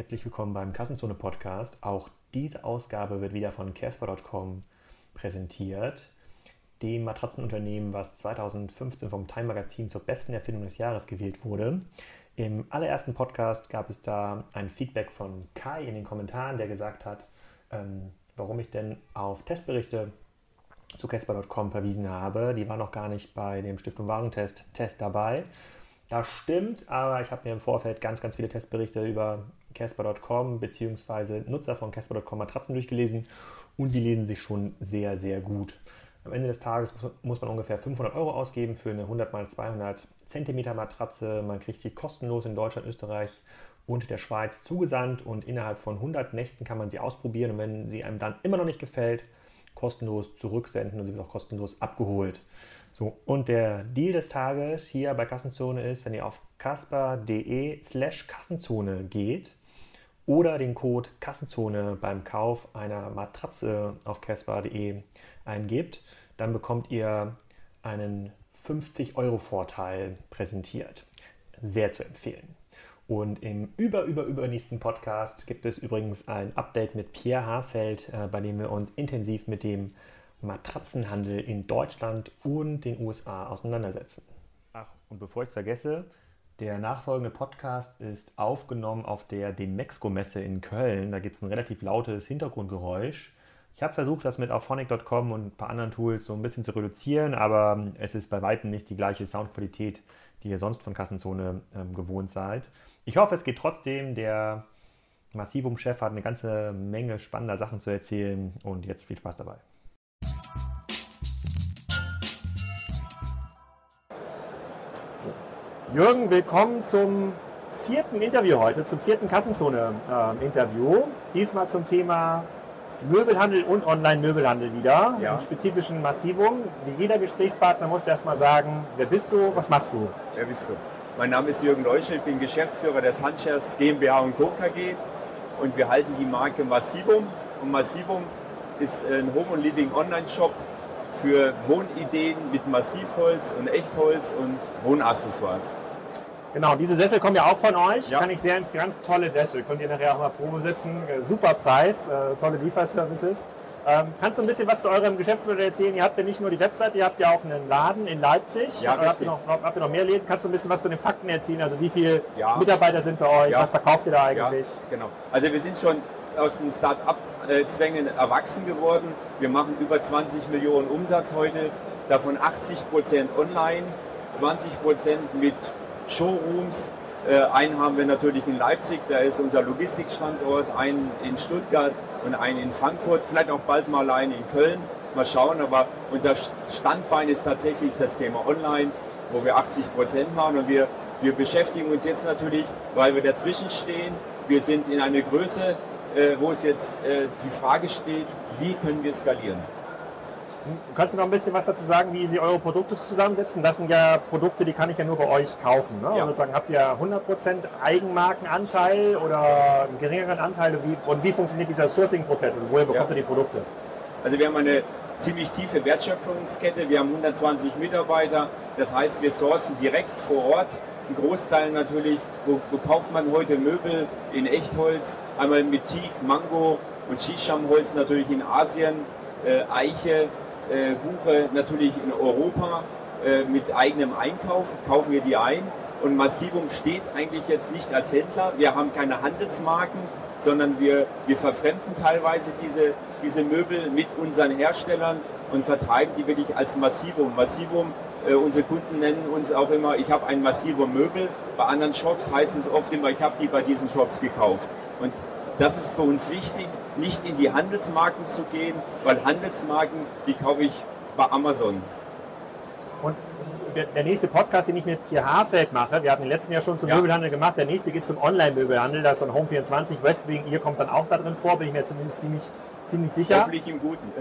Herzlich willkommen beim Kassenzone Podcast. Auch diese Ausgabe wird wieder von Casper.com präsentiert, dem Matratzenunternehmen, was 2015 vom Time Magazin zur besten Erfindung des Jahres gewählt wurde. Im allerersten Podcast gab es da ein Feedback von Kai in den Kommentaren, der gesagt hat, ähm, warum ich denn auf Testberichte zu Casper.com verwiesen habe. Die waren noch gar nicht bei dem Stiftung Warentest Test dabei. Das stimmt, aber ich habe mir im Vorfeld ganz, ganz viele Testberichte über Casper.com bzw. Nutzer von Casper.com Matratzen durchgelesen und die lesen sich schon sehr, sehr gut. Am Ende des Tages muss man ungefähr 500 Euro ausgeben für eine 100 x 200 cm Matratze. Man kriegt sie kostenlos in Deutschland, Österreich und der Schweiz zugesandt und innerhalb von 100 Nächten kann man sie ausprobieren und wenn sie einem dann immer noch nicht gefällt, kostenlos zurücksenden und sie wird auch kostenlos abgeholt. So, und der Deal des Tages hier bei Kassenzone ist, wenn ihr auf kasper.de slash Kassenzone geht oder den Code Kassenzone beim Kauf einer Matratze auf kasper.de eingebt, dann bekommt ihr einen 50 Euro Vorteil präsentiert. Sehr zu empfehlen. Und im über, über, übernächsten Podcast gibt es übrigens ein Update mit Pierre Hafeld, äh, bei dem wir uns intensiv mit dem Matratzenhandel in Deutschland und den USA auseinandersetzen. Ach, und bevor ich es vergesse, der nachfolgende Podcast ist aufgenommen auf der Demexco-Messe in Köln. Da gibt es ein relativ lautes Hintergrundgeräusch. Ich habe versucht, das mit Auphonic.com und ein paar anderen Tools so ein bisschen zu reduzieren, aber es ist bei weitem nicht die gleiche Soundqualität, die ihr sonst von Kassenzone ähm, gewohnt seid. Ich hoffe, es geht trotzdem. Der Massivum-Chef hat eine ganze Menge spannender Sachen zu erzählen und jetzt viel Spaß dabei. Jürgen, willkommen zum vierten Interview heute, zum vierten Kassenzone-Interview. Äh, Diesmal zum Thema Möbelhandel und Online-Möbelhandel wieder, ja. im spezifischen Massivum. Wie jeder Gesprächspartner muss erstmal sagen, wer bist du, was machst du? Wer bist du? Mein Name ist Jürgen Leuschel, ich bin Geschäftsführer der Sanchez GmbH und Co. KG und wir halten die Marke Massivum. Und Massivum ist ein Home und Living Online-Shop für Wohnideen mit Massivholz und Echtholz und Wohnaccessoires. Genau, diese Sessel kommen ja auch von euch. Ja. Kann ich sehr ganz tolle Sessel. Könnt ihr nachher auch mal Probe sitzen. Äh, super Preis, äh, tolle Lieferservices. Ähm, kannst du ein bisschen was zu eurem Geschäftsmodell erzählen? Ihr habt ja nicht nur die Webseite, ihr habt ja auch einen Laden in Leipzig. Ja, habt, ihr noch, habt ihr noch mehr Läden? Kannst du ein bisschen was zu den Fakten erzählen? Also wie viele ja. Mitarbeiter sind bei euch? Ja. Was verkauft ihr da eigentlich? Ja, genau. Also wir sind schon aus den Start-up-Zwängen erwachsen geworden. Wir machen über 20 Millionen Umsatz heute, davon 80 Prozent online, 20 Prozent mit Showrooms. Äh, einen haben wir natürlich in Leipzig, da ist unser Logistikstandort, einen in Stuttgart und einen in Frankfurt, vielleicht auch bald mal einen in Köln. Mal schauen, aber unser Standbein ist tatsächlich das Thema Online, wo wir 80 Prozent machen und wir, wir beschäftigen uns jetzt natürlich, weil wir dazwischen stehen. Wir sind in einer Größe, äh, wo es jetzt äh, die Frage steht, wie können wir skalieren. Kannst du noch ein bisschen was dazu sagen, wie Sie eure Produkte zusammensetzen? Das sind ja Produkte, die kann ich ja nur bei euch kaufen. Ne? Ja. sozusagen, habt ihr 100% Eigenmarkenanteil oder einen geringeren Anteil? Wie, und wie funktioniert dieser Sourcing-Prozess? Also woher bekommt ja. ihr die Produkte? Also wir haben eine ziemlich tiefe Wertschöpfungskette. Wir haben 120 Mitarbeiter. Das heißt, wir sourcen direkt vor Ort. Ein Großteil natürlich, wo, wo kauft man heute Möbel in Echtholz? Einmal mit Teak, Mango und Shishamholz natürlich in Asien, äh, Eiche, Buche natürlich in Europa äh, mit eigenem Einkauf, kaufen wir die ein. Und Massivum steht eigentlich jetzt nicht als Händler. Wir haben keine Handelsmarken, sondern wir, wir verfremden teilweise diese, diese Möbel mit unseren Herstellern und vertreiben die wirklich als Massivum. Massivum, äh, unsere Kunden nennen uns auch immer, ich habe ein Massivum Möbel. Bei anderen Shops heißt es oft immer, ich habe die bei diesen Shops gekauft. Und das ist für uns wichtig, nicht in die Handelsmarken zu gehen, weil Handelsmarken, die kaufe ich bei Amazon. Und der nächste Podcast, den ich mit Pierre Hafeld mache, wir hatten den letzten Jahr schon zum ja. Möbelhandel gemacht, der nächste geht zum Online-Möbelhandel, das ist ein Home24 Westwing, ihr kommt dann auch da drin vor, bin ich mir zumindest ziemlich, ziemlich sicher. Hoffentlich im Guten.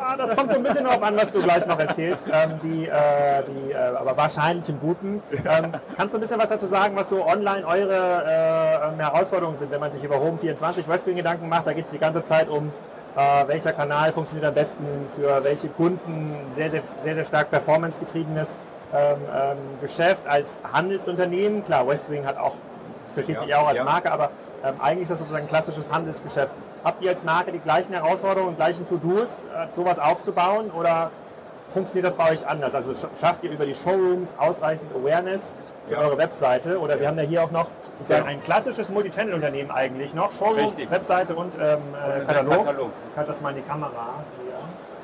Ja, das kommt so ein bisschen darauf an, was du gleich noch erzählst. Ähm, die, äh, die, äh, aber wahrscheinlich im Guten. Ähm, kannst du ein bisschen was dazu sagen, was so online eure äh, Herausforderungen sind, wenn man sich über Home24 Wrestling Gedanken macht? Da geht es die ganze Zeit um, äh, welcher Kanal funktioniert am besten für welche Kunden. Sehr, sehr, sehr, sehr stark performancegetriebenes ähm, ähm, Geschäft als Handelsunternehmen. Klar, Westwing hat auch versteht ja, sich auch als ja. Marke, aber Ähm, eigentlich ist das sozusagen ein klassisches Handelsgeschäft. Habt ihr als Marke die gleichen Herausforderungen, gleichen To-Dos, äh, sowas aufzubauen oder funktioniert das bei euch anders? Also schafft ihr über die Showrooms ausreichend Awareness für ja. eure Webseite? Oder ja. wir haben ja hier auch noch sozusagen ja. ein klassisches Multichannel-Unternehmen eigentlich noch. Showroom, Richtig. Webseite und, ähm, und Katalog. Katalog. Ich halte das mal in die Kamera. Hier.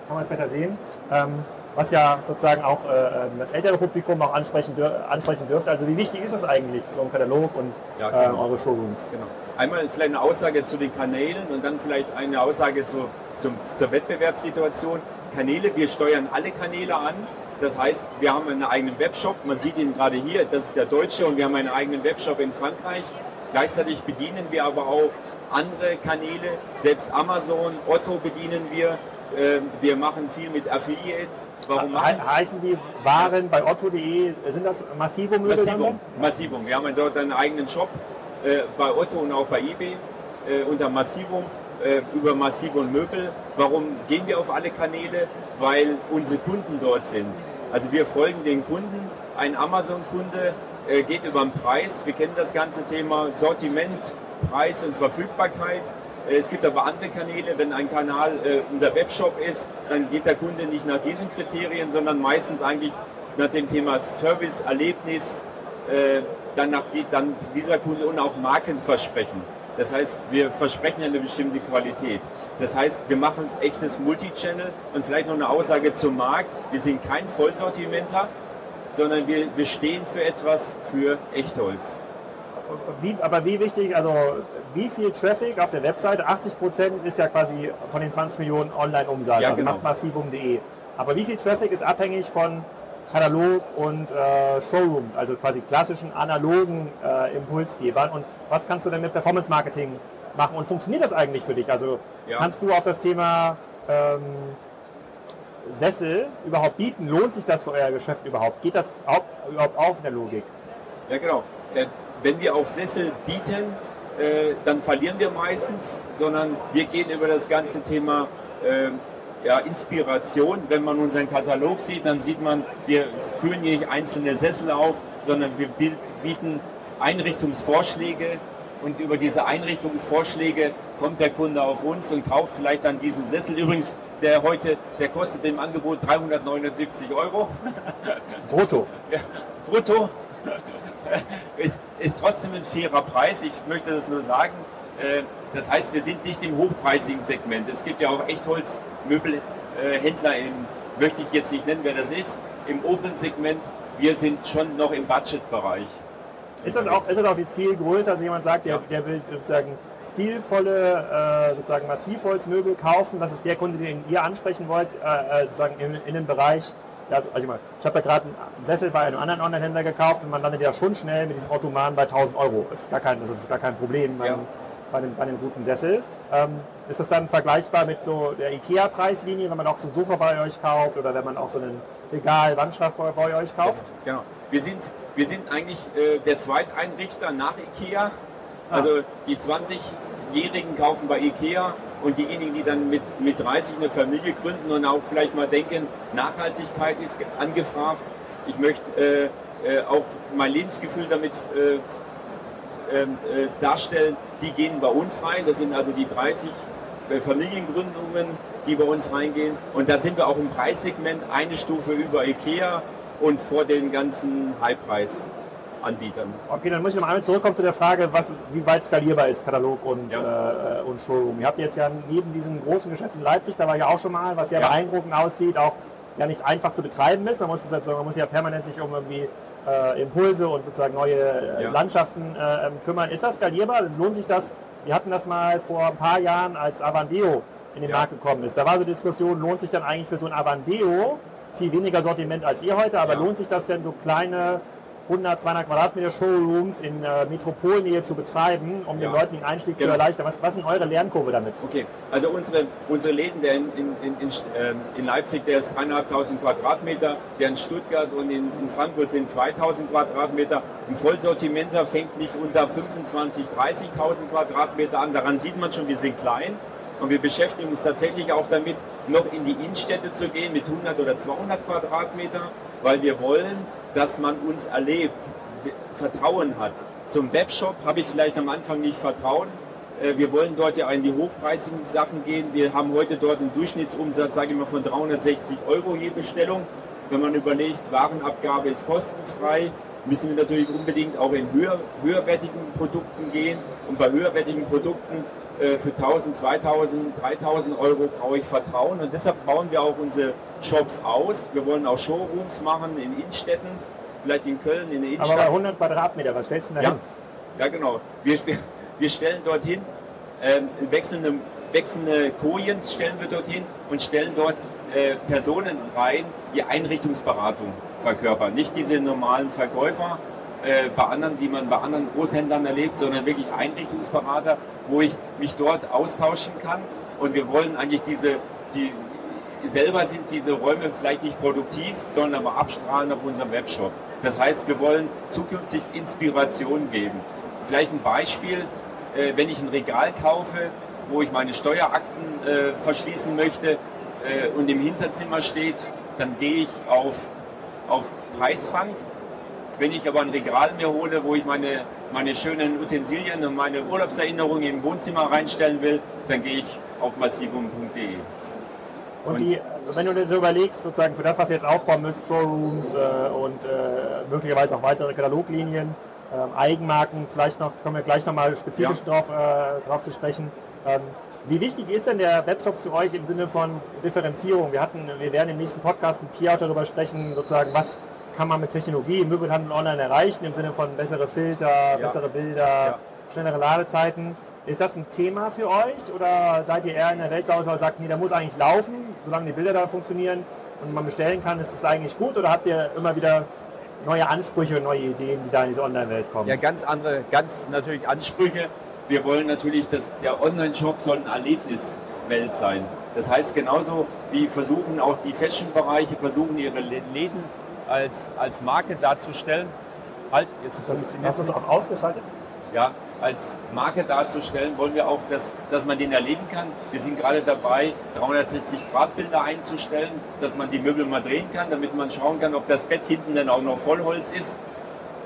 Kann man es besser sehen. Ähm, was ja sozusagen auch äh, ähm, das ältere Publikum auch ansprechen, dür ansprechen dürfte. Also wie wichtig ist das eigentlich, so ein Katalog und ja, genau. äh, eure Showrooms? Genau. Einmal vielleicht eine Aussage zu den Kanälen und dann vielleicht eine Aussage zu, zum, zur Wettbewerbssituation. Kanäle, wir steuern alle Kanäle an. Das heißt, wir haben einen eigenen Webshop. Man sieht ihn gerade hier, das ist der deutsche und wir haben einen eigenen Webshop in Frankreich. Gleichzeitig bedienen wir aber auch andere Kanäle, selbst Amazon, Otto bedienen wir. Ähm, wir machen viel mit Affiliates. Warum machen? heißen die Waren bei otto.de, sind das Massivum? Massivum, Massivum. Wir haben dort einen eigenen Shop äh, bei Otto und auch bei eBay äh, unter Massivum äh, über Massivum Möbel. Warum gehen wir auf alle Kanäle? Weil unsere Kunden dort sind. Also wir folgen den Kunden. Ein Amazon-Kunde äh, geht über den Preis. Wir kennen das ganze Thema Sortiment, Preis und Verfügbarkeit. Äh, es gibt aber andere Kanäle, wenn ein Kanal äh, unser Webshop ist, dann geht der Kunde nicht nach diesen Kriterien, sondern meistens eigentlich nach dem Thema Service, Erlebnis. Äh, danach geht dann dieser Kunde und auch Markenversprechen. Das heißt, wir versprechen eine bestimmte Qualität. Das heißt, wir machen echtes Multichannel und vielleicht noch eine Aussage zum Markt. Wir sind kein Vollsortimenter, sondern wir, wir stehen für etwas für Echtholz. Wie, aber wie wichtig, also wie viel Traffic auf der Webseite, 80 Prozent ist ja quasi von den 20 Millionen Online-Umsatz, ja, also genau. macht massivum.de. Aber wie viel Traffic ist abhängig von Katalog und äh, Showrooms, also quasi klassischen analogen äh, Impulsgebern? Und was kannst du denn mit Performance Marketing machen und funktioniert das eigentlich für dich? Also ja. kannst du auf das Thema ähm, Sessel überhaupt bieten? Lohnt sich das für euer Geschäft überhaupt? Geht das überhaupt auf in der Logik? Ja, genau. Wenn wir auf Sessel bieten, äh, dann verlieren wir meistens, sondern wir gehen über das ganze Thema äh, ja, Inspiration. Wenn man unseren Katalog sieht, dann sieht man, wir führen hier nicht einzelne Sessel auf, sondern wir bieten Einrichtungsvorschläge und über diese Einrichtungsvorschläge kommt der Kunde auf uns und kauft vielleicht dann diesen Sessel. Übrigens, der heute, der kostet im Angebot 379 Euro. Brutto. Ja, brutto ist, ist trotzdem ein fairer Preis. Ich möchte das nur sagen. Äh, das heißt, wir sind nicht im hochpreisigen Segment. Es gibt ja auch Echtholzmöbelhändler, möchte ich jetzt nicht nennen, wer das ist, im oberen Segment. Wir sind schon noch im Budgetbereich. Ist das, auch, ist das auch die Zielgröße? Also jemand sagt, der, der will sozusagen stilvolle, äh, sozusagen Massivholzmöbel kaufen. Das ist der Kunde, den ihr ansprechen wollt, äh, sozusagen in, in dem Bereich also, also ich, habe da gerade einen Sessel bei einem anderen Online-Händler gekauft und man landet ja schon schnell mit diesem Ottoman bei 1000 Euro. Das ist gar kein, das ist gar kein Problem ja. bei, einem, bei einem guten Sessel. Ähm, ist das dann vergleichbar mit so der IKEA-Preislinie, wenn man auch so ein Sofa bei euch kauft oder wenn man auch so einen Regal-Wandschrank bei, bei, euch kauft? Genau. Wir sind, wir sind eigentlich äh, der Zweiteinrichter nach IKEA. Also ah. die 20-Jährigen kaufen bei IKEA und diejenigen, die dann mit, mit 30 eine Familie gründen und auch vielleicht mal denken, Nachhaltigkeit ist angefragt. Ich möchte äh, äh, auch mein Lebensgefühl damit äh, ähm, äh, darstellen. Die gehen bei uns rein. Das sind also die 30 äh, Familiengründungen, die bei uns reingehen. Und da sind wir auch im Preissegment eine Stufe über IKEA und vor den ganzen Highpreis. Anbietern. Okay, dann muss ich noch einmal zurückkommen zu der Frage, was wie weit skalierbar ist Katalog und, ja. äh, und Showroom. Ihr habt jetzt ja neben diesem großen Geschäft in Leipzig, da war ja auch schon mal, was sehr ja. beeindruckend aussieht, auch ja nicht einfach zu betreiben ist. Man muss, es halt so, man muss ja permanent sich um irgendwie äh, Impulse und sozusagen neue äh, ja. Landschaften äh, ähm, kümmern. Ist das skalierbar? Es lohnt sich das? Wir hatten das mal vor ein paar Jahren, als Avandeo in den Markt gekommen ist. Da war so Diskussion, lohnt sich dann eigentlich für so ein Avandeo viel weniger Sortiment als ihr heute, aber lohnt sich das denn so kleine 100, 200 Quadratmeter Showrooms in äh, Metropolnähe zu betreiben, um ja. den Leuten den Einstieg genau. zu erleichtern. Was, was ist eure Lernkurve damit? Okay, also unsere, unsere Läden, der in, in, in, in, äh, in Leipzig, der ist 3.500 Quadratmeter, der in Stuttgart und in, in Frankfurt sind 2.000 Quadratmeter. Ein Vollsortimenter fängt nicht unter 25.000, 30.000 Quadratmeter an. Daran sieht man schon, wir sind klein. Und wir beschäftigen uns tatsächlich auch damit, noch in die Innenstädte zu gehen mit 100 oder 200 Quadratmeter, weil wir wollen, dass man uns erlebt, Vertrauen hat. Zum Webshop habe ich vielleicht am Anfang nicht Vertrauen. Äh, wir wollen dort ja in die hochpreisigen Sachen gehen. Wir haben heute dort einen Durchschnittsumsatz, sage ich mal, von 360 Euro je Bestellung. Wenn man überlegt, Warenabgabe ist kostenfrei, müssen wir natürlich unbedingt auch in höher, höherwertigen Produkten gehen. Und bei höherwertigen Produkten für 1000, 2000, 3000 Euro brauche ich Vertrauen. Und deshalb bauen wir auch unsere Shops aus. Wir wollen auch Showrooms machen in Innenstädten, vielleicht in Köln, in der Innenstadt. Aber bei 100 Quadratmeter, was stellst du denn da ja, hin? Ja, genau. Wir, wir stellen dorthin ähm, wechselnde, wechselnde Kojen stellen wir dorthin und stellen dort äh, Personen rein, die Einrichtungsberatung verkörpern. Nicht diese normalen Verkäufer äh, bei anderen, die man bei anderen Großhändlern erlebt, sondern wirklich Einrichtungsberater, wo ich mich dort austauschen kann. Und wir wollen eigentlich diese, die selber sind diese Räume vielleicht nicht produktiv, sondern aber abstrahlen auf unserem Webshop. Das heißt, wir wollen zukünftig Inspiration geben. Vielleicht ein Beispiel, äh, wenn ich ein Regal kaufe, wo ich meine Steuerakten äh, verschließen möchte äh, und im Hinterzimmer steht, dann gehe ich auf, auf Preisfang. Wenn ich aber ein Regal mir hole, wo ich meine, meine schönen Utensilien und meine Urlaubserinnerungen im Wohnzimmer reinstellen will, dann gehe ich auf massivum.de. Und, die, wenn du dir so überlegst, sozusagen für das, was ihr jetzt aufbauen müsst, Showrooms äh, und äh, möglicherweise auch weitere Kataloglinien, ähm, Eigenmarken, vielleicht noch, kommen wir gleich nochmal spezifisch ja. drauf, äh, drauf zu sprechen. Ähm, wie wichtig ist denn der Webshop für euch im Sinne von Differenzierung? Wir, hatten, wir werden im nächsten Podcast mit Pierre darüber sprechen, sozusagen, was kann man mit Technologie im Möbelhandel online erreichen, im Sinne von bessere Filter, ja. bessere Bilder, ja. schnellere Ladezeiten. Ist das ein Thema für euch oder seid ihr eher in der Welt zu Hause, sagt, nee, der muss eigentlich laufen, solange die Bilder da funktionieren und man bestellen kann, ist das eigentlich gut oder habt ihr immer wieder neue Ansprüche und neue Ideen, die da in diese Online-Welt kommen? Ja, ganz andere, ganz natürlich Ansprüche. Wir wollen natürlich, dass der Online-Shop soll eine Erlebniswelt sein. Das heißt, genauso wie versuchen auch die Fashion-Bereiche, versuchen ihre Läden als, als Marke darzustellen. Halt, jetzt funktioniert es. Hast du es auch ausgeschaltet? Ja, als Marke darzustellen, wollen wir auch, dass, dass man den erleben kann. Wir sind gerade dabei, 360-Grad-Bilder einzustellen, dass man die Möbel mal drehen kann, damit man schauen kann, ob das Bett hinten dann auch noch Vollholz ist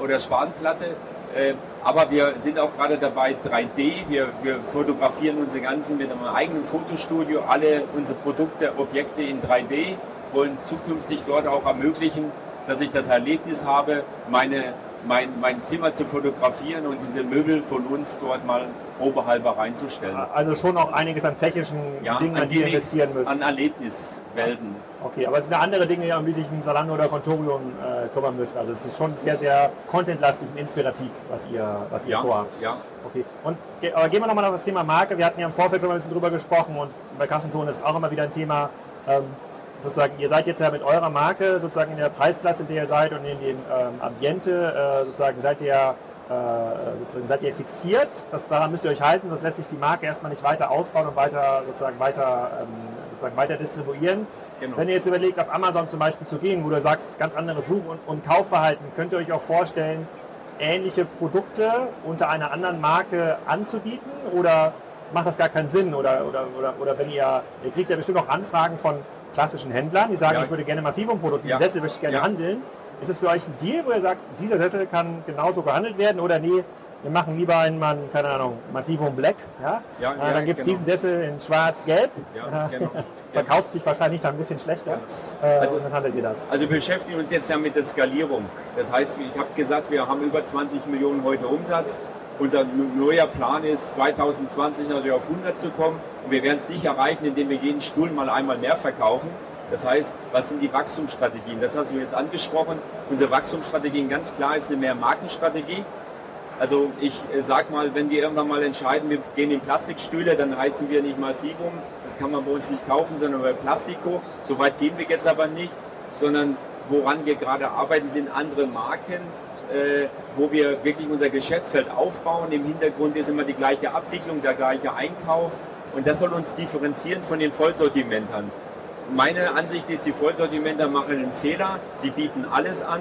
oder Spanplatte. Äh, aber wir sind auch gerade dabei 3D. Wir, wir fotografieren unsere ganzen mit einem eigenen Fotostudio, alle unsere Produkte, Objekte in 3D, wollen zukünftig dort auch ermöglichen, dass ich das Erlebnis habe, meine mein, mein Zimmer zu fotografieren und diese Möbel von uns dort mal probehalber reinzustellen. Also schon auch einiges an technischen ja, Dingen, an die ihr investieren müsst. An Erlebniswelten. Okay, aber es sind ja andere Dinge, um die sich ein Salando oder Contorium äh, kümmern müssen. Also es ist schon sehr, sehr contentlastig und inspirativ, was ihr, was ihr ja, vorhabt. Ja. Okay. Und aber gehen wir nochmal auf das Thema Marke. Wir hatten ja im Vorfeld schon mal ein bisschen drüber gesprochen und bei Kassenzone ist es auch immer wieder ein Thema. Ähm, sozusagen, ihr seid jetzt ja mit eurer Marke sozusagen in der Preisklasse, in der ihr seid und in dem ähm, Ambiente äh, sozusagen seid ihr äh, sozusagen seid ihr fixiert. Das, daran müsst ihr euch halten, sonst lässt sich die Marke erstmal nicht weiter ausbauen und weiter sozusagen weiter, ähm, sozusagen weiter distribuieren. Genau. Wenn ihr jetzt überlegt, auf Amazon zum Beispiel zu gehen, wo du sagst, ganz anderes Such- und, und Kaufverhalten, könnt ihr euch auch vorstellen, ähnliche Produkte unter einer anderen Marke anzubieten oder macht das gar keinen Sinn? Oder, oder, oder, oder wenn ihr, ihr kriegt ja bestimmt auch Anfragen von klassischen Händlern, die sagen, ja. ich würde gerne massiv um Produkt, diesen ja. Sessel möchte ich gerne ja. handeln. Ist es für euch ein Deal, wo ihr sagt, dieser Sessel kann genauso gehandelt werden oder nee, wir machen lieber einen, keine Ahnung, Massivum Black. Ja? Ja, ja, dann gibt es genau. diesen Sessel in schwarz-gelb. Ja, genau. Verkauft sich wahrscheinlich dann ein bisschen schlechter. Äh, also, und dann handelt ihr das. Also wir beschäftigen uns jetzt ja mit der Skalierung. Das heißt, ich habe gesagt, wir haben über 20 Millionen heute Umsatz. Unser neuer Plan ist, 2020 natürlich auf 100 zu kommen. Und wir werden es nicht erreichen, indem wir jeden Stuhl mal einmal mehr verkaufen. Das heißt, was sind die Wachstumsstrategien? Das hast du jetzt angesprochen. Unsere Wachstumsstrategien ganz klar ist eine Mehrmarkenstrategie. Also ich äh, sag mal, wenn wir irgendwann mal entscheiden, wir gehen in Plastikstühle, dann heißen wir nicht Massivum. Das kann man bei uns nicht kaufen, sondern bei Plastico. So weit gehen wir jetzt aber nicht, sondern woran wir gerade arbeiten, sind andere Marken, äh, wo wir wirklich unser Geschäftsfeld aufbauen. Im Hintergrund ist immer die gleiche Abwicklung, der gleiche Einkauf. Und das soll uns differenzieren von den Vollsortimentern. Meine Ansicht ist, die Vollsortimenter machen einen Fehler. Sie bieten alles an.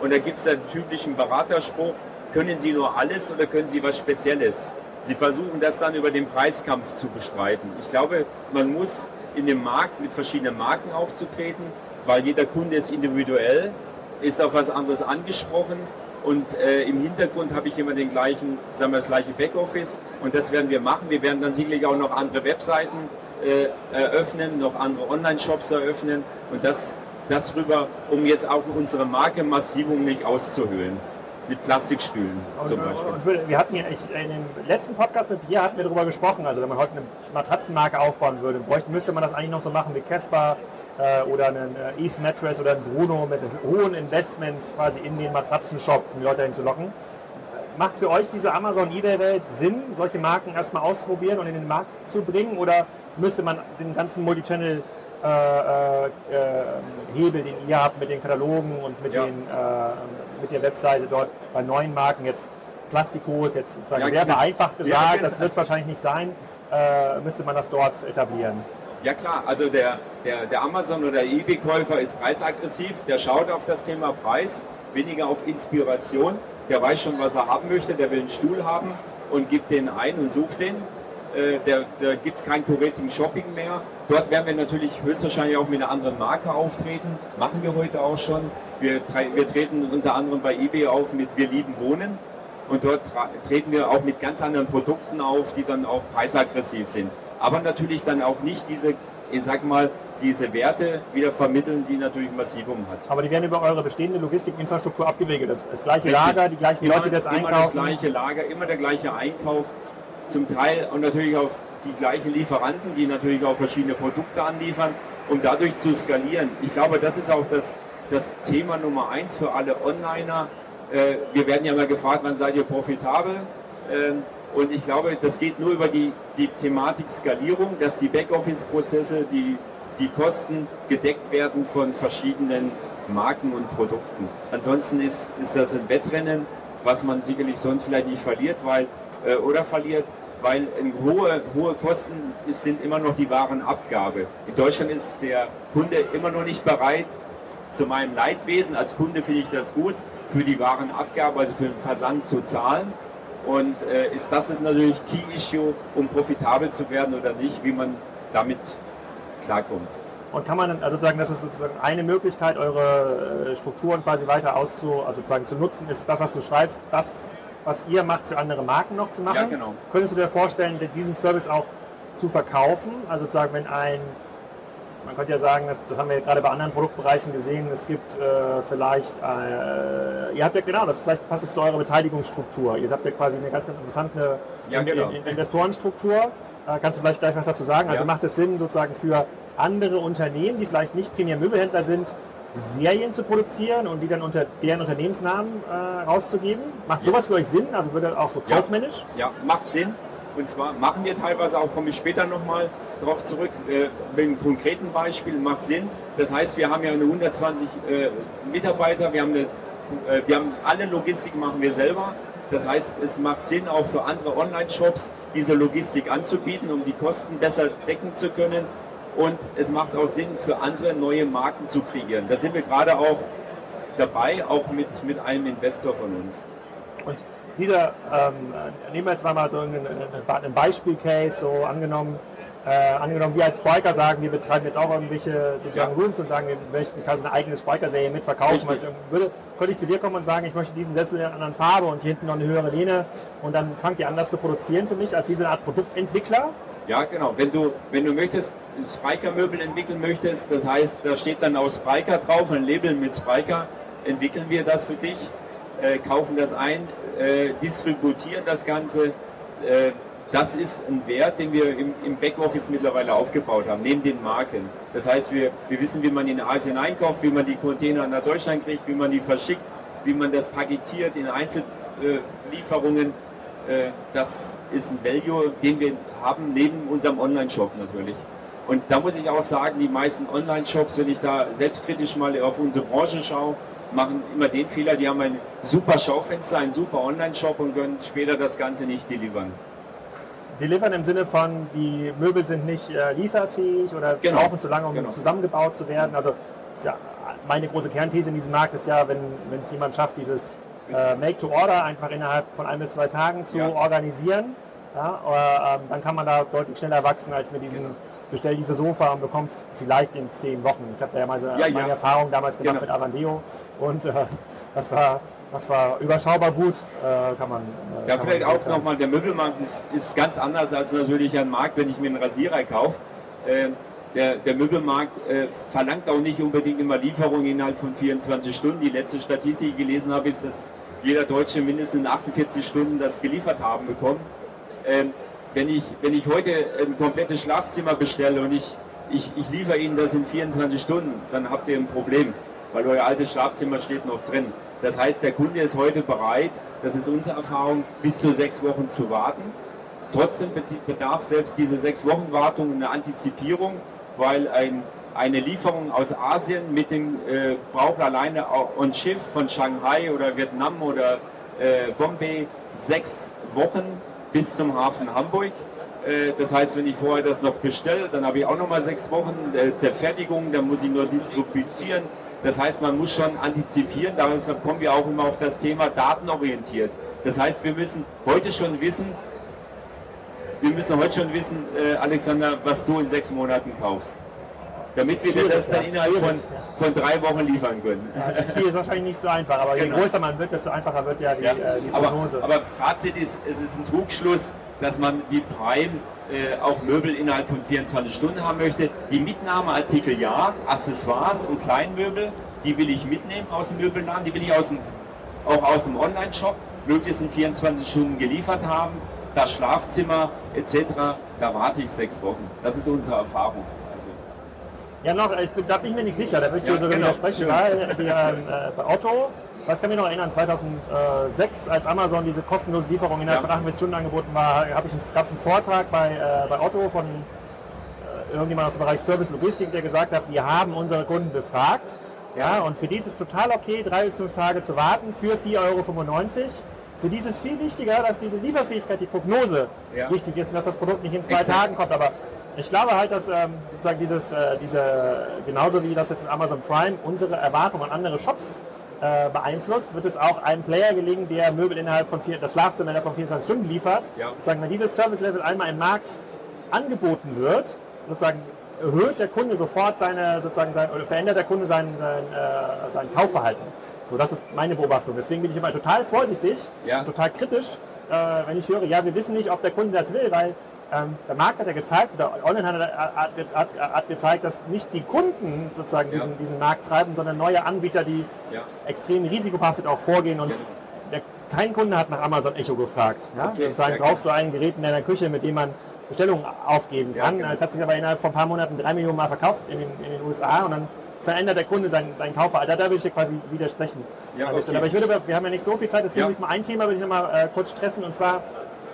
Und da gibt es einen typischen Beraterspruch, können Sie nur alles oder können Sie was Spezielles? Sie versuchen das dann über den Preiskampf zu bestreiten. Ich glaube, man muss in dem Markt mit verschiedenen Marken aufzutreten, weil jeder Kunde ist individuell, ist auf was anderes angesprochen und äh, im Hintergrund habe ich immer den gleichen, sagen wir das gleiche Backoffice. Und das werden wir machen. Wir werden dann sicherlich auch noch andere Webseiten äh, eröffnen, noch andere Online-Shops eröffnen. Und das, das rüber, um jetzt auch unsere Marke Massivum nicht auszuhöhlen mit Plastikstühlen zum Beispiel. Und wir hatten ja, ich, in dem letzten Podcast mit Pierre hatten wir darüber gesprochen, also wenn man heute eine Matratzenmarke aufbauen würde, bräuchte, müsste man das eigentlich noch so machen wie Casper äh, oder einen äh, East Mattress oder ein Bruno mit hohen Investments quasi in den Matratzenshop, um die Leute dahin zu locken. Macht für euch diese Amazon-Ebay-Welt Sinn, solche Marken erstmal auszuprobieren und in den Markt zu bringen oder müsste man den ganzen Multichannel äh, äh, Hebel, den ihr habt mit den Katalogen und mit, ja. den, äh, mit der Webseite dort bei neuen Marken jetzt Plastikos, jetzt sozusagen ja, sehr genau. vereinfacht gesagt, ja, das wird es wahrscheinlich nicht sein, äh, müsste man das dort etablieren. Ja klar, also der, der, der Amazon- oder eBay-Käufer ist preisaggressiv, der schaut auf das Thema Preis, weniger auf Inspiration, der weiß schon, was er haben möchte, der will einen Stuhl haben und gibt den ein und sucht den. Äh, da, da gibt es kein Curating Shopping mehr. Dort werden wir natürlich höchstwahrscheinlich auch mit einer anderen Marke auftreten. Machen wir heute auch schon. Wir, wir treten unter anderem bei eBay auf mit Wir lieben Wohnen. Und dort treten wir auch mit ganz anderen Produkten auf, die dann auch preisaggressiv sind. Aber natürlich dann auch nicht diese, ich sag mal, diese Werte wieder vermitteln, die natürlich Massivum hat. Aber die werden über eure bestehende Logistikinfrastruktur abgewickelt. Das, das gleiche. Lager, die gleichen immer, Leute, die das einkaufen. Immer das gleiche Lager, immer der gleiche Einkauf zum Teil und natürlich auch die gleichen Lieferanten, die natürlich auch verschiedene Produkte anliefern, um dadurch zu skalieren. Ich glaube, das ist auch das, das Thema Nummer eins für alle Onliner. Äh, wir werden ja mal gefragt, wann seid ihr profitabel? Ähm, und ich glaube, das geht nur über die, die Thematik Skalierung, dass die Backoffice-Prozesse, die, die Kosten gedeckt werden von verschiedenen Marken und Produkten. Ansonsten ist, ist das ein Wettrennen, was man sicherlich sonst vielleicht nicht verliert, weil, äh, oder verliert, weil hohe, hohe Kosten sind immer noch die Warenabgabe. In Deutschland ist der Kunde immer noch nicht bereit, zu meinem Leidwesen, als Kunde finde ich das gut, für die Warenabgabe, also für den Versand zu zahlen. Und äh, ist, das ist natürlich Key-Issue, um profitabel zu werden oder nicht, wie man damit klarkommt. Und kann man also sagen, das ist sozusagen eine Möglichkeit, eure äh, Strukturen quasi weiter auszu, also sozusagen zu nutzen, ist das, was du schreibst, das was ihr macht, für andere Marken noch zu machen. Ja, genau. Könntest du dir vorstellen, diesen Service auch zu verkaufen? Also sozusagen, wenn ein, man könnte ja sagen, das haben wir gerade bei anderen Produktbereichen gesehen, es gibt äh, vielleicht, äh, ihr habt ja genau, das vielleicht passt es zu eurer Beteiligungsstruktur. Ihr habt ja quasi eine ganz, ganz interessante ja, genau. Investorenstruktur. Äh, kannst du vielleicht gleich was dazu sagen? Also macht es Sinn sozusagen für andere Unternehmen, die vielleicht nicht primär Möbelhändler sind, Serien zu produzieren und die dann unter deren Unternehmensnamen äh, rauszugeben? Macht sowas für euch Sinn? Also würde auch so kaufmännisch? Ja, ja, macht Sinn. Und zwar machen wir teilweise auch, komme ich später nochmal darauf zurück, äh, mit einem konkreten Beispiel, macht Sinn. Das heißt, wir haben ja eine 120 äh, Mitarbeiter, wir haben, eine, äh, wir haben alle Logistik machen wir selber. Das heißt, es macht Sinn, auch für andere Online-Shops diese Logistik anzubieten, um die Kosten besser decken zu können und es macht auch Sinn, für andere neue Marken zu kreieren. Da sind wir gerade auch dabei, auch mit, mit einem Investor von uns. Und dieser, ähm, nehmen wir jetzt mal so einen, einen Beispiel-Case, so angenommen, äh, angenommen, wir als Spiker sagen, wir betreiben jetzt auch irgendwelche sozusagen ja. Rooms und sagen, wir möchten quasi eine eigene Spiker-Serie mitverkaufen. Also würde, könnte ich zu dir kommen und sagen, ich möchte diesen Sessel in einer anderen Farbe und hier hinten noch eine höhere Lehne und dann fangt ihr an, das zu produzieren für mich als wie so eine Art Produktentwickler. Ja, genau. Wenn du, wenn du möchtest, Spiker-Möbel entwickeln möchtest, das heißt, da steht dann auch Spiker drauf, ein Label mit Spiker, entwickeln wir das für dich, äh, kaufen das ein, äh, distributieren das Ganze. Das ist ein Wert, den wir im, im, Backoffice mittlerweile aufgebaut haben, neben den Marken. Das heißt, wir, wir wissen, wie man in Asien einkauft, wie man die Container nach Deutschland kriegt, wie man die verschickt, wie man das paketiert in Einzellieferungen. Äh, das ist ein Value, den wir haben neben unserem Online-Shop natürlich. Und da muss ich auch sagen, die meisten Online-Shops, wenn ich da selbstkritisch mal auf unsere Branche schaue, machen immer den Fehler, die haben ein super Schaufenster, einen super Online-Shop und können später das Ganze nicht delivern. Delivern im Sinne von, die Möbel sind nicht äh, lieferfähig oder genau. brauchen zu lange, um genau. zusammengebaut zu werden. Also ja, meine große Kernthese in diesem Markt ist ja, wenn, wenn es jemand schafft, dieses äh, Make-to-Order einfach innerhalb von ein bis zwei Tagen zu ja. organisieren, ja, äh, dann kann man da deutlich schneller wachsen als mit diesen genau bestell dieses Sofa und bekommst vielleicht in zehn Wochen. Ich habe da ja mal so ja, meine. Erfahrung damals gemacht genau. mit Avandeo und äh, das war Das war überschaubar gut, äh, kann man. Äh, ja, kann vielleicht man auch nochmal, der Möbelmarkt ist, ist, ganz anders als natürlich ein Markt, wenn ich mir einen Rasierer kaufe. Äh, der, der, Möbelmarkt äh, verlangt auch nicht unbedingt immer Lieferung innerhalb von 24 Stunden. Die letzte Statistik, die ich gelesen habe, ist, dass jeder Deutsche mindestens in 48 Stunden das geliefert haben bekommt. Ähm, wenn, ich, wenn ich heute ein komplettes Schlafzimmer bestelle und ich, ich, ich liefere Ihnen das in 24 Stunden, dann habt ihr ein Problem, weil euer altes Schlafzimmer steht noch drin. Das heißt, der Kunde ist heute bereit, das ist unsere Erfahrung, bis zu sechs Wochen zu warten. Trotzdem bedarf selbst diese sechs Wochen Wartung eine Antizipierung, weil ein, eine Lieferung aus Asien mit dem äh, braucht alleine on Schiff von Shanghai oder Vietnam oder äh, Bombay sechs Wochen bis zum Hafen Hamburg. Äh, das heißt, wenn ich vorher das noch bestelle, dann habe ich auch noch mal sechs Wochen äh, der Fertigung, dann muss ich nur distributieren. Das heißt, man muss schon antizipieren. Deshalb kommen wir auch immer auf das Thema datenorientiert. Das heißt, wir müssen heute schon wissen, wir müssen heute schon wissen, äh, Alexander, was du in sechs Monaten kaufst. Damit wir dir das dann innerhalb von, von drei Wochen liefern können. Ja, das Spiel ist wahrscheinlich nicht so einfach, aber genau. je größer man wird, desto einfacher wird ja die, ja. Äh, die Prognose. Aber, aber Fazit ist, es ist ein Trugschluss, dass man wie Prime äh, auch Möbel innerhalb von 24 Stunden haben möchte. Die Mitnahmeartikel ja, Accessoires und Kleinmöbel, die will ich mitnehmen aus dem Möbelladen, die will ich aus dem, auch aus dem Online-Shop möglichst in 24 Stunden geliefert haben. Das Schlafzimmer etc., da warte ich sechs Wochen. Das ist unsere Erfahrung. Ja, noch, ich bin, da bin ich mir nicht sicher, da würde ich ja, so genau, widersprechen, weil die, äh, bei Otto, was kann mich noch erinnern, 2006, als Amazon diese kostenlose Lieferung innerhalb ja. von 48 Stunden angeboten war, gab es einen Vortrag bei, äh, bei Otto von äh, irgendjemand aus dem Bereich Service Logistik, der gesagt hat, wir haben unsere Kunden befragt, ja, und für die ist es total okay, drei bis fünf Tage zu warten für 4,95 Euro. Für die ist es viel wichtiger, dass diese Lieferfähigkeit, die Prognose ja. wichtig ist und dass das Produkt nicht in zwei Exakt. Tagen kommt. Aber ich glaube halt, dass ähm, dieses, äh, diese, genauso wie das jetzt mit Amazon Prime unsere Erwartungen an andere Shops äh, beeinflusst, wird es auch einem Player gelingen, der Möbel innerhalb von vier, das Schlafzimmer innerhalb von 24 Stunden liefert. Ja. Sozusagen, wenn dieses Service-Level einmal im Markt angeboten wird, sozusagen erhöht der Kunde sofort seine, sozusagen sein, oder verändert der Kunde sein, sein, äh, sein Kaufverhalten. So, das ist meine Beobachtung. Deswegen bin ich immer total vorsichtig, ja. total kritisch, äh, wenn ich höre, ja, wir wissen nicht, ob der Kunde das will, weil ähm, der Markt hat ja gezeigt, oder Online hat, hat, hat, gezeigt, dass nicht die Kunden sozusagen diesen, ja. diesen Markt treiben, sondern neue Anbieter, die ja. extrem risikobehaftet auch vorgehen. Und der, kein Kunde hat nach Amazon Echo gefragt. Ja? Okay. Und sagen, brauchst du ein Gerät in deiner Küche, mit dem man Bestellungen aufgeben kann. Ja, genau. Es hat sich aber innerhalb von ein paar Monaten drei Millionen Mal verkauft in den, in den USA und dann verändert der Kunde seinen, seinen Kaufverhalten. Da würde ich dir quasi widersprechen. Ja, okay. Aber ich würde, wir haben ja nicht so viel Zeit, deswegen ja. mal ein Thema würde ich noch mal äh, kurz stressen und zwar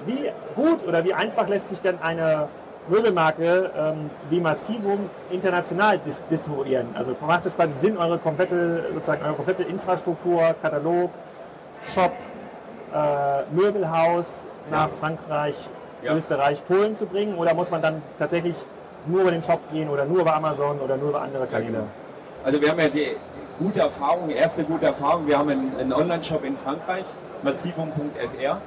wie gut oder wie einfach lässt sich denn eine Möbelmarke ähm, wie Massivum international dis distribuieren? Also macht es quasi Sinn, eure komplette, sozusagen eure komplette Infrastruktur, Katalog, Shop, äh, Möbelhaus nach Frankreich, ja. Österreich, Polen zu bringen? Oder muss man dann tatsächlich nur über den Shop gehen oder nur über Amazon oder nur über andere Kanäle? Ja, genau. Also wir haben ja die gute Erfahrung, erste gute Erfahrung, wir haben einen, einen Online-Shop in Frankreich, massivum.fr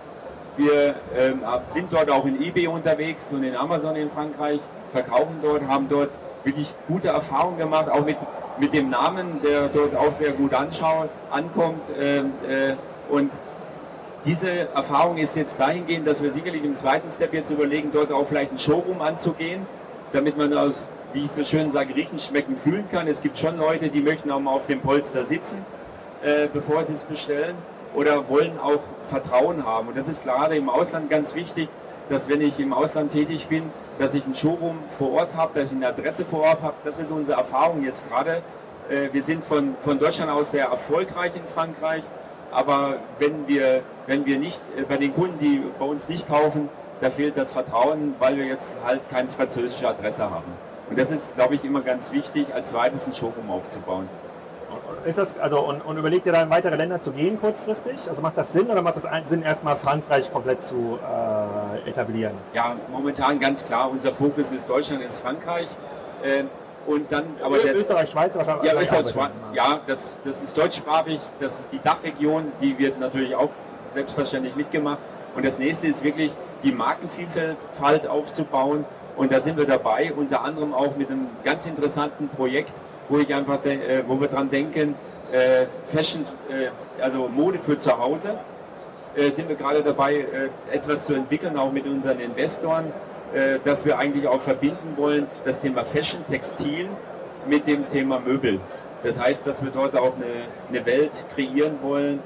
wir ähm, sind dort auch in eBay unterwegs und in Amazon in Frankreich, verkaufen dort, haben dort wirklich gute Erfahrungen gemacht, auch mit, mit dem Namen, der dort auch sehr gut anschaut, ankommt. Ähm, äh, und diese Erfahrung ist jetzt dahingehend, dass wir sicherlich im zweiten Step jetzt überlegen, dort auch vielleicht ein Showroom anzugehen, damit man aus, wie ich so schön sage, riechen, schmecken, fühlen kann. Es gibt schon Leute, die möchten auch mal auf dem Polster sitzen, äh, bevor sie es bestellen oder wollen auch Vertrauen haben. Und das ist gerade im Ausland ganz wichtig, dass wenn ich im Ausland tätig bin, dass ich ein Showroom vor Ort habe, dass ich eine Adresse vor Ort habe. Das ist unsere Erfahrung jetzt gerade. Äh, wir sind von, von Deutschland aus sehr erfolgreich in Frankreich, aber wenn wir, wenn wir nicht, äh, bei den Kunden, die bei uns nicht kaufen, da fehlt das Vertrauen, weil wir jetzt halt keine französische Adresse haben. Und das ist, glaube ich, immer ganz wichtig, als zweites ein Showroom aufzubauen. Ist das, also, und, und überlegt ihr da in weitere Länder zu gehen kurzfristig? Also macht das Sinn oder macht das Sinn, erstmal Frankreich komplett zu äh, etablieren? Ja, momentan ganz klar. Unser Fokus ist Deutschland, ist Frankreich. Äh, und dann, aber der, Österreich, Schweiz wahrscheinlich. Ja, Österreich, Schweiz, ja das, das ist deutschsprachig, das ist die Dachregion, die wird natürlich auch selbstverständlich mitgemacht. Und das nächste ist wirklich die Markenvielfalt aufzubauen. Und da sind wir dabei, unter anderem auch mit einem ganz interessanten Projekt, wo ich einfach, äh, wo wir dran denken, äh, Fashion, äh, also Mode für zu Hause. Äh, sind wir gerade dabei, äh, etwas zu entwickeln, auch mit unseren Investoren, äh, dass wir eigentlich auch verbinden wollen, das Thema Fashion, Textil mit dem Thema Möbel. Das heißt, dass wir dort auch eine, eine Welt kreieren wollen,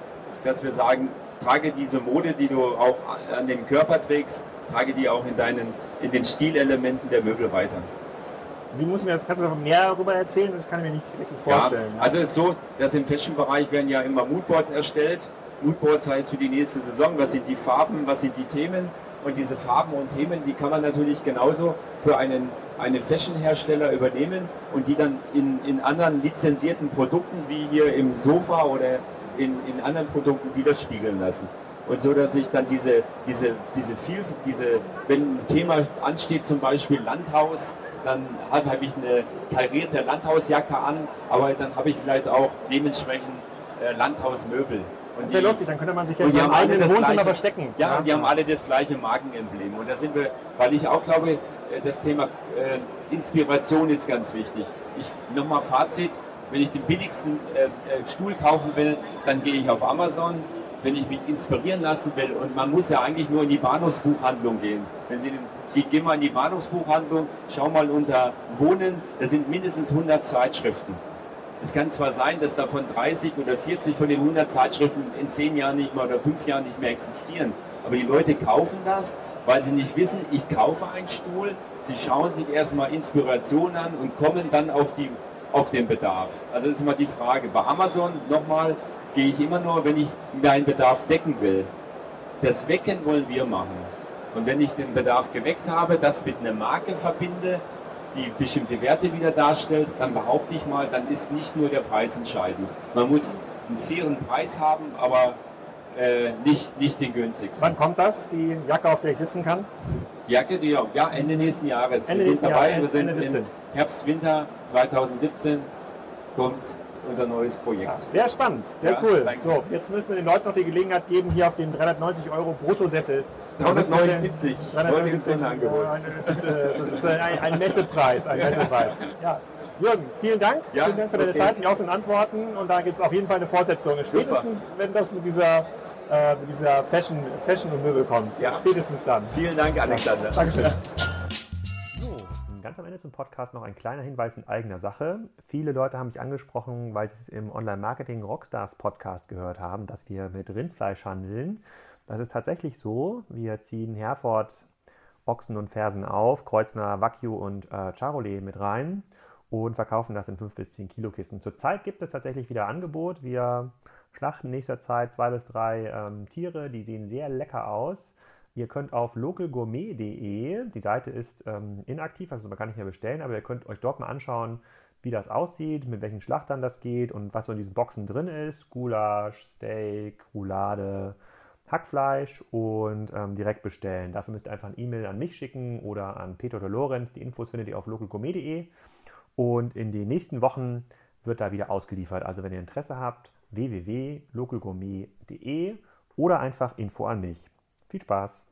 dass wir sagen, trage diese Mode, die du auch an dem Körper trägst, trage die auch in, deinen, in den Stilelementen der Möbel weiter. Wie muss mir das, kannst du noch mehr darüber erzählen? Das kann ich mir nicht richtig vorstellen. Ja, also es ist so, dass im Fashion-Bereich werden ja immer Moodboards erstellt. Moodboards heißt für die nächste Saison, was sind die Farben, was sind die Themen. Und diese Farben und Themen, die kann man natürlich genauso für einen, einen Fashion-Hersteller übernehmen und die dann in, in anderen lizenzierten Produkten, wie hier im Sofa oder in, in anderen Produkten widerspiegeln lassen. Und so, dass ich dann diese, diese, diese viel, diese, wenn ein Thema ansteht, zum Beispiel Landhaus, dann habe ich eine karierte Landhausjacke an, aber dann habe ich vielleicht auch dementsprechend äh, Landhausmöbel. Und das ja lustig, dann könnte man sich ja in seinem eigenen Wohnzimmer gleiche, verstecken. Ja, ja, und die haben alle das gleiche Markenemblem. Und da sind wir, weil ich auch glaube, äh, das Thema äh, Inspiration ist ganz wichtig. Ich nochmal Fazit, wenn ich den billigsten äh, äh, Stuhl kaufen will, dann gehe ich auf Amazon. Wenn ich mich inspirieren lassen will, und man muss ja eigentlich nur in die Bahnhofsbuchhandlung gehen. Wenn Sie ich gehe mal in die Bahnhofsbuchhandlung, schau mal unter Wohnen, da sind mindestens 100 Zeitschriften. Es kann zwar sein, dass davon 30 oder 40 von den 100 Zeitschriften in 10 Jahren nicht mehr oder 5 Jahren nicht mehr existieren, aber die Leute kaufen das, weil sie nicht wissen, ich kaufe einen Stuhl, sie schauen sich erstmal Inspiration an und kommen dann auf, die, auf den Bedarf. Also das ist immer die Frage. Bei Amazon nochmal gehe ich immer nur, wenn ich meinen Bedarf decken will. Das Wecken wollen wir machen. Und wenn ich den Bedarf geweckt habe, das mit einer Marke verbinde, die bestimmte Werte wieder darstellt, dann behaupte ich mal, dann ist nicht nur der Preis entscheidend. Man muss einen fairen Preis haben, aber äh, nicht, nicht den günstigsten. Wann kommt das, die Jacke, auf der ich sitzen kann? Jacke, die ja Ende nächsten Jahres. Ende wir sind dabei, Jahr, wir sind im Herbst, Winter 2017 kommt unser neues Projekt. Sehr spannend, sehr ja, cool. Danke. So, jetzt müssen wir den Leuten noch die Gelegenheit geben, hier auf dem 390 Euro Bruttosessel. 379. 379 Angebot. Das ist ein, ein Messepreis, ein Messepreis. Ja. Jürgen, vielen Dank. Ja, vielen Dank für deine okay. Zeit, die offenen Antworten. Und da gibt es auf jeden Fall eine Fortsetzung. Spätestens, Super. wenn das mit dieser, äh, mit dieser Fashion, Fashion und Möbel kommt. Ja. Spätestens dann. Vielen Dank, Alexander. Dankeschön. Ganz am Ende zum Podcast noch ein kleiner Hinweis in eigener Sache. Viele Leute haben mich angesprochen, weil sie es im Online-Marketing Rockstars Podcast gehört haben, dass wir mit Rindfleisch handeln. Das ist tatsächlich so. Wir ziehen Herford Ochsen und Fersen auf, Kreuzner Wagyu und äh, Charolais mit rein und verkaufen das in 5 bis 10 Kilo Kisten. Zurzeit gibt es tatsächlich wieder Angebot. Wir schlachten nächster Zeit zwei bis drei ähm, Tiere, die sehen sehr lecker aus. Ihr könnt auf localgourmet.de, die Seite ist ähm, inaktiv, also man kann nicht mehr bestellen, aber ihr könnt euch dort mal anschauen, wie das aussieht, mit welchen Schlachtern das geht und was so in diesen Boxen drin ist. Gulasch, Steak, Roulade, Hackfleisch und ähm, direkt bestellen. Dafür müsst ihr einfach ein E-Mail an mich schicken oder an Peter oder Lorenz. Die Infos findet ihr auf localgourmet.de und in den nächsten Wochen wird da wieder ausgeliefert. Also wenn ihr Interesse habt, www.localgourmet.de oder einfach Info an mich. Viel Spaß!